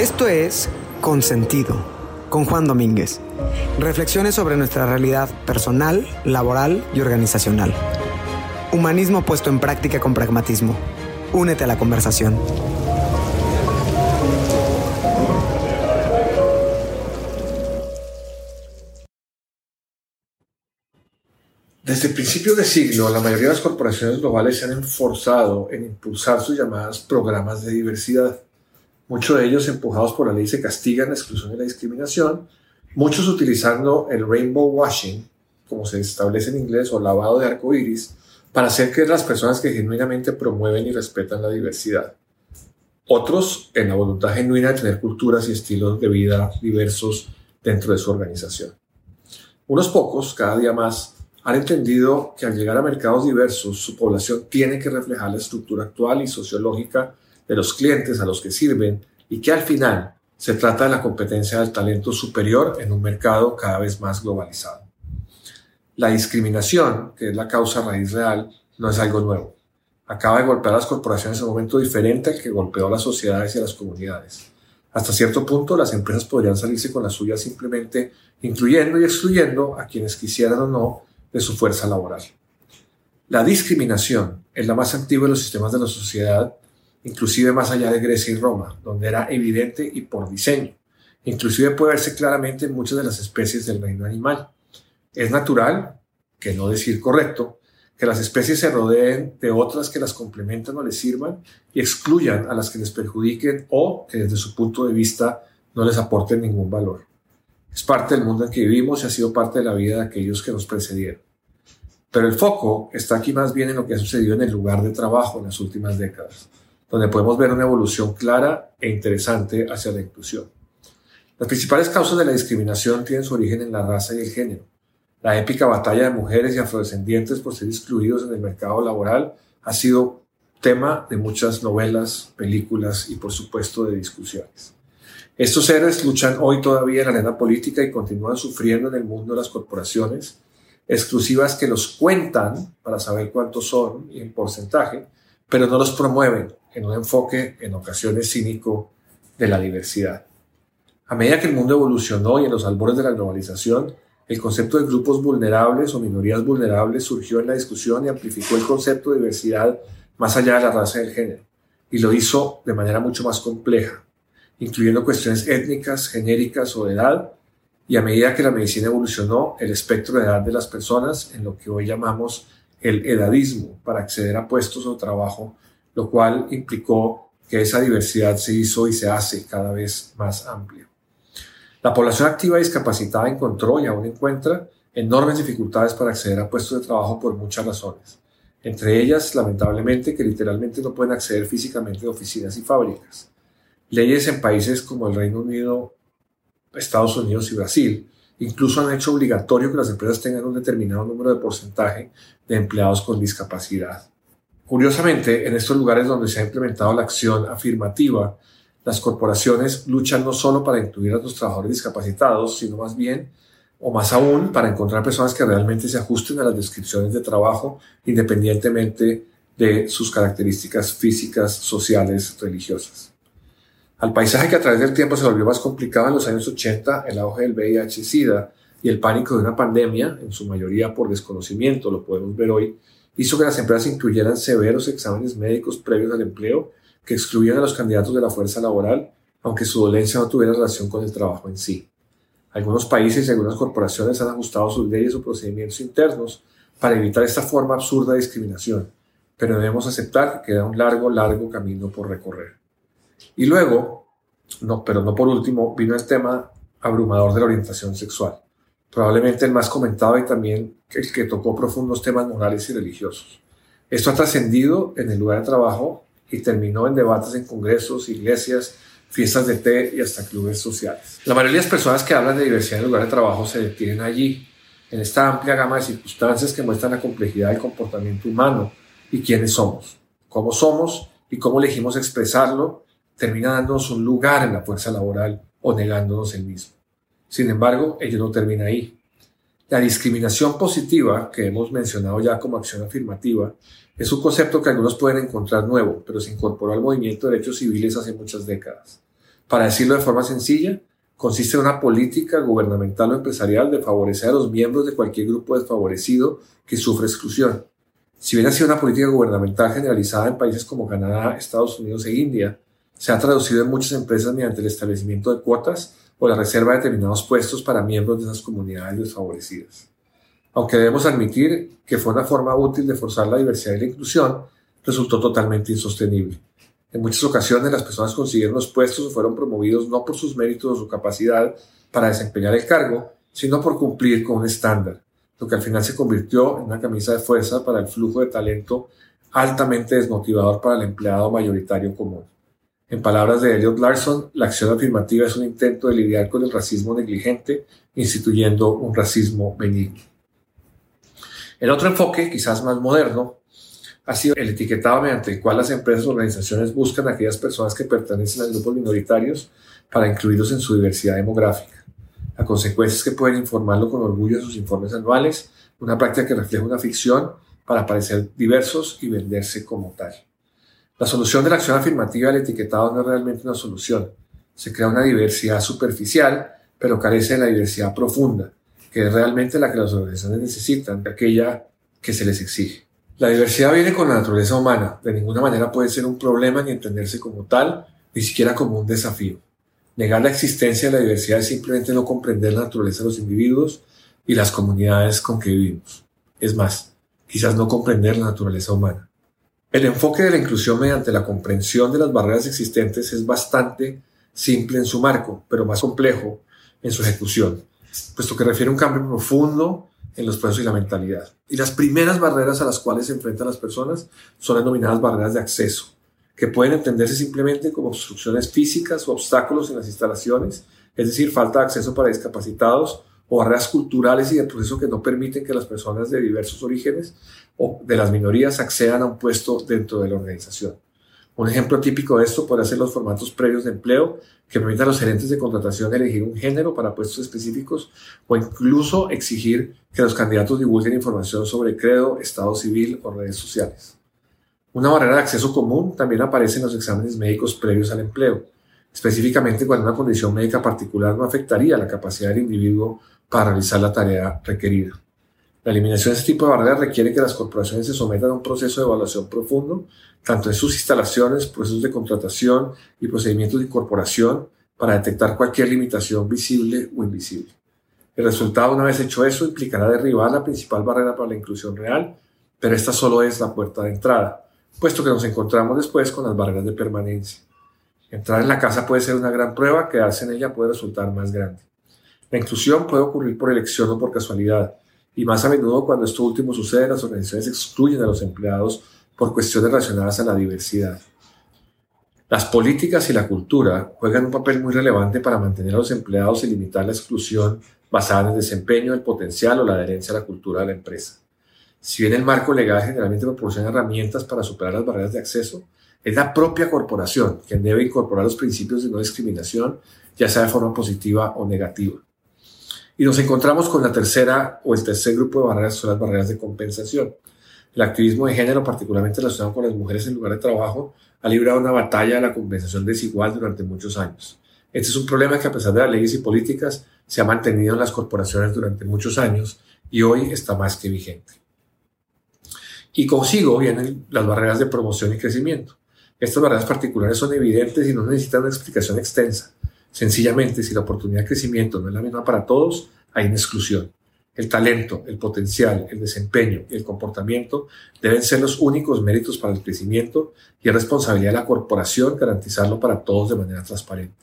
Esto es Consentido, con Juan Domínguez. Reflexiones sobre nuestra realidad personal, laboral y organizacional. Humanismo puesto en práctica con pragmatismo. Únete a la conversación. Desde el principio de siglo, la mayoría de las corporaciones globales se han esforzado en impulsar sus llamadas programas de diversidad. Muchos de ellos empujados por la ley se castigan la exclusión y la discriminación, muchos utilizando el rainbow washing, como se establece en inglés, o lavado de arco iris, para hacer que las personas que genuinamente promueven y respetan la diversidad. Otros en la voluntad genuina de tener culturas y estilos de vida diversos dentro de su organización. Unos pocos, cada día más, han entendido que al llegar a mercados diversos, su población tiene que reflejar la estructura actual y sociológica de los clientes a los que sirven y que al final se trata de la competencia del talento superior en un mercado cada vez más globalizado. La discriminación, que es la causa raíz real, no es algo nuevo. Acaba de golpear a las corporaciones en un momento diferente al que golpeó a las sociedades y a las comunidades. Hasta cierto punto, las empresas podrían salirse con la suya simplemente incluyendo y excluyendo a quienes quisieran o no de su fuerza laboral. La discriminación es la más antigua de los sistemas de la sociedad inclusive más allá de Grecia y Roma, donde era evidente y por diseño. Inclusive puede verse claramente en muchas de las especies del reino animal. Es natural, que no decir correcto, que las especies se rodeen de otras que las complementan o les sirvan y excluyan a las que les perjudiquen o que desde su punto de vista no les aporten ningún valor. Es parte del mundo en que vivimos y ha sido parte de la vida de aquellos que nos precedieron. Pero el foco está aquí más bien en lo que ha sucedido en el lugar de trabajo en las últimas décadas donde podemos ver una evolución clara e interesante hacia la inclusión. Las principales causas de la discriminación tienen su origen en la raza y el género. La épica batalla de mujeres y afrodescendientes por ser excluidos en el mercado laboral ha sido tema de muchas novelas, películas y por supuesto de discusiones. Estos seres luchan hoy todavía en la arena política y continúan sufriendo en el mundo de las corporaciones, exclusivas que los cuentan para saber cuántos son y en porcentaje, pero no los promueven en un enfoque en ocasiones cínico de la diversidad. A medida que el mundo evolucionó y en los albores de la globalización, el concepto de grupos vulnerables o minorías vulnerables surgió en la discusión y amplificó el concepto de diversidad más allá de la raza y el género, y lo hizo de manera mucho más compleja, incluyendo cuestiones étnicas, genéricas o de edad, y a medida que la medicina evolucionó, el espectro de edad de las personas en lo que hoy llamamos el edadismo para acceder a puestos o trabajo lo cual implicó que esa diversidad se hizo y se hace cada vez más amplia. La población activa discapacitada encontró y aún encuentra enormes dificultades para acceder a puestos de trabajo por muchas razones. Entre ellas, lamentablemente, que literalmente no pueden acceder físicamente a oficinas y fábricas. Leyes en países como el Reino Unido, Estados Unidos y Brasil incluso han hecho obligatorio que las empresas tengan un determinado número de porcentaje de empleados con discapacidad. Curiosamente, en estos lugares donde se ha implementado la acción afirmativa, las corporaciones luchan no solo para incluir a los trabajadores discapacitados, sino más bien, o más aún, para encontrar personas que realmente se ajusten a las descripciones de trabajo, independientemente de sus características físicas, sociales, religiosas. Al paisaje que a través del tiempo se volvió más complicado en los años 80, el auge del VIH-Sida y el pánico de una pandemia, en su mayoría por desconocimiento, lo podemos ver hoy, hizo que las empresas incluyeran severos exámenes médicos previos al empleo que excluían a los candidatos de la fuerza laboral, aunque su dolencia no tuviera relación con el trabajo en sí. Algunos países y algunas corporaciones han ajustado sus leyes o procedimientos internos para evitar esta forma absurda de discriminación, pero debemos aceptar que queda un largo, largo camino por recorrer. Y luego, no, pero no por último, vino el tema abrumador de la orientación sexual probablemente el más comentado y también el que tocó profundos temas morales y religiosos. Esto ha trascendido en el lugar de trabajo y terminó en debates en congresos, iglesias, fiestas de té y hasta clubes sociales. La mayoría de las personas que hablan de diversidad en el lugar de trabajo se detienen allí, en esta amplia gama de circunstancias que muestran la complejidad del comportamiento humano y quiénes somos, cómo somos y cómo elegimos expresarlo, termina dándonos un lugar en la fuerza laboral o negándonos el mismo. Sin embargo, ello no termina ahí. La discriminación positiva, que hemos mencionado ya como acción afirmativa, es un concepto que algunos pueden encontrar nuevo, pero se incorporó al movimiento de derechos civiles hace muchas décadas. Para decirlo de forma sencilla, consiste en una política gubernamental o empresarial de favorecer a los miembros de cualquier grupo desfavorecido que sufre exclusión. Si bien ha sido una política gubernamental generalizada en países como Canadá, Estados Unidos e India, se ha traducido en muchas empresas mediante el establecimiento de cuotas o la reserva de determinados puestos para miembros de esas comunidades desfavorecidas. Aunque debemos admitir que fue una forma útil de forzar la diversidad y la inclusión, resultó totalmente insostenible. En muchas ocasiones las personas consiguieron los puestos o fueron promovidos no por sus méritos o su capacidad para desempeñar el cargo, sino por cumplir con un estándar, lo que al final se convirtió en una camisa de fuerza para el flujo de talento altamente desmotivador para el empleado mayoritario común. En palabras de Elliot Larson, la acción afirmativa es un intento de lidiar con el racismo negligente, instituyendo un racismo benigno. El otro enfoque, quizás más moderno, ha sido el etiquetado mediante el cual las empresas o organizaciones buscan a aquellas personas que pertenecen a grupos minoritarios para incluirlos en su diversidad demográfica. La consecuencia es que pueden informarlo con orgullo en sus informes anuales, una práctica que refleja una ficción para parecer diversos y venderse como tal. La solución de la acción afirmativa del etiquetado no es realmente una solución. Se crea una diversidad superficial, pero carece de la diversidad profunda, que es realmente la que las organizaciones necesitan, aquella que se les exige. La diversidad viene con la naturaleza humana, de ninguna manera puede ser un problema ni entenderse como tal, ni siquiera como un desafío. Negar la existencia de la diversidad es simplemente no comprender la naturaleza de los individuos y las comunidades con que vivimos. Es más, quizás no comprender la naturaleza humana. El enfoque de la inclusión mediante la comprensión de las barreras existentes es bastante simple en su marco, pero más complejo en su ejecución, puesto que refiere a un cambio profundo en los procesos y la mentalidad. Y las primeras barreras a las cuales se enfrentan las personas son las denominadas barreras de acceso, que pueden entenderse simplemente como obstrucciones físicas o obstáculos en las instalaciones, es decir, falta de acceso para discapacitados barreras culturales y de proceso que no permiten que las personas de diversos orígenes o de las minorías accedan a un puesto dentro de la organización. Un ejemplo típico de esto puede ser los formatos previos de empleo que permitan a los gerentes de contratación elegir un género para puestos específicos o incluso exigir que los candidatos divulguen información sobre credo, estado civil o redes sociales. Una barrera de acceso común también aparece en los exámenes médicos previos al empleo, específicamente cuando una condición médica particular no afectaría la capacidad del individuo para realizar la tarea requerida. La eliminación de este tipo de barreras requiere que las corporaciones se sometan a un proceso de evaluación profundo, tanto en sus instalaciones, procesos de contratación y procedimientos de incorporación, para detectar cualquier limitación visible o invisible. El resultado, una vez hecho eso, implicará derribar la principal barrera para la inclusión real, pero esta solo es la puerta de entrada, puesto que nos encontramos después con las barreras de permanencia. Entrar en la casa puede ser una gran prueba, quedarse en ella puede resultar más grande. La inclusión puede ocurrir por elección o por casualidad, y más a menudo cuando esto último sucede, las organizaciones excluyen a los empleados por cuestiones relacionadas a la diversidad. Las políticas y la cultura juegan un papel muy relevante para mantener a los empleados y limitar la exclusión basada en el desempeño, el potencial o la adherencia a la cultura de la empresa. Si bien el marco legal generalmente proporciona herramientas para superar las barreras de acceso, es la propia corporación quien debe incorporar los principios de no discriminación, ya sea de forma positiva o negativa. Y nos encontramos con la tercera o el tercer grupo de barreras, son las barreras de compensación. El activismo de género, particularmente relacionado con las mujeres en lugar de trabajo, ha librado una batalla de la compensación desigual durante muchos años. Este es un problema que a pesar de las leyes y políticas se ha mantenido en las corporaciones durante muchos años y hoy está más que vigente. Y consigo vienen las barreras de promoción y crecimiento. Estas barreras particulares son evidentes y no necesitan una explicación extensa. Sencillamente, si la oportunidad de crecimiento no es la misma para todos, hay una exclusión. El talento, el potencial, el desempeño y el comportamiento deben ser los únicos méritos para el crecimiento y es responsabilidad de la corporación garantizarlo para todos de manera transparente.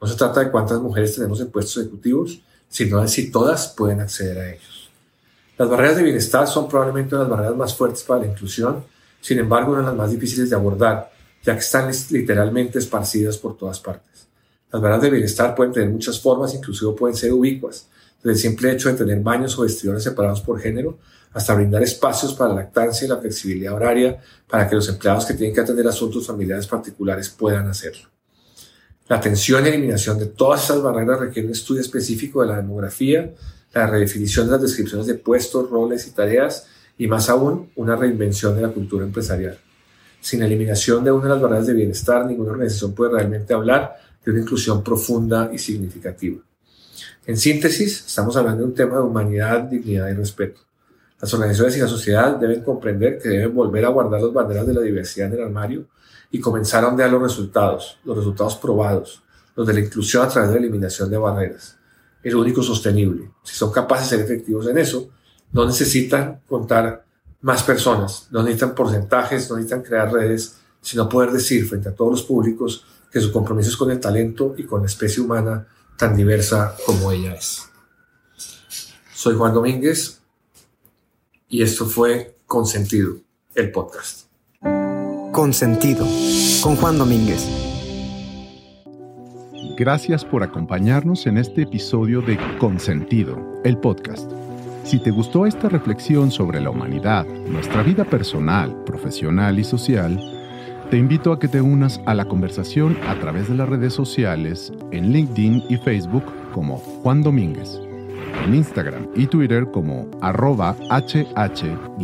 No se trata de cuántas mujeres tenemos en puestos ejecutivos, sino de si todas pueden acceder a ellos. Las barreras de bienestar son probablemente una de las barreras más fuertes para la inclusión, sin embargo una de las más difíciles de abordar, ya que están literalmente esparcidas por todas partes. Las barreras de bienestar pueden tener muchas formas, inclusive pueden ser ubicuas, desde el simple hecho de tener baños o vestidores separados por género, hasta brindar espacios para la lactancia y la flexibilidad horaria para que los empleados que tienen que atender asuntos familiares particulares puedan hacerlo. La atención y eliminación de todas esas barreras requiere un estudio específico de la demografía, la redefinición de las descripciones de puestos, roles y tareas, y más aún, una reinvención de la cultura empresarial. Sin eliminación de una de las barreras de bienestar, ninguna organización puede realmente hablar de una inclusión profunda y significativa. En síntesis, estamos hablando de un tema de humanidad, dignidad y respeto. Las organizaciones y la sociedad deben comprender que deben volver a guardar las banderas de la diversidad en el armario y comenzar a ondear los resultados, los resultados probados, los de la inclusión a través de la eliminación de barreras. Es lo único sostenible. Si son capaces de ser efectivos en eso, no necesitan contar más personas, no necesitan porcentajes, no necesitan crear redes, sino poder decir frente a todos los públicos que su compromiso es con el talento y con la especie humana tan diversa como ella es. Soy Juan Domínguez y esto fue Consentido, el podcast. Consentido, con Juan Domínguez. Gracias por acompañarnos en este episodio de Consentido, el podcast. Si te gustó esta reflexión sobre la humanidad, nuestra vida personal, profesional y social, te invito a que te unas a la conversación a través de las redes sociales en LinkedIn y Facebook como Juan Domínguez, en Instagram y Twitter como arroba hh-juan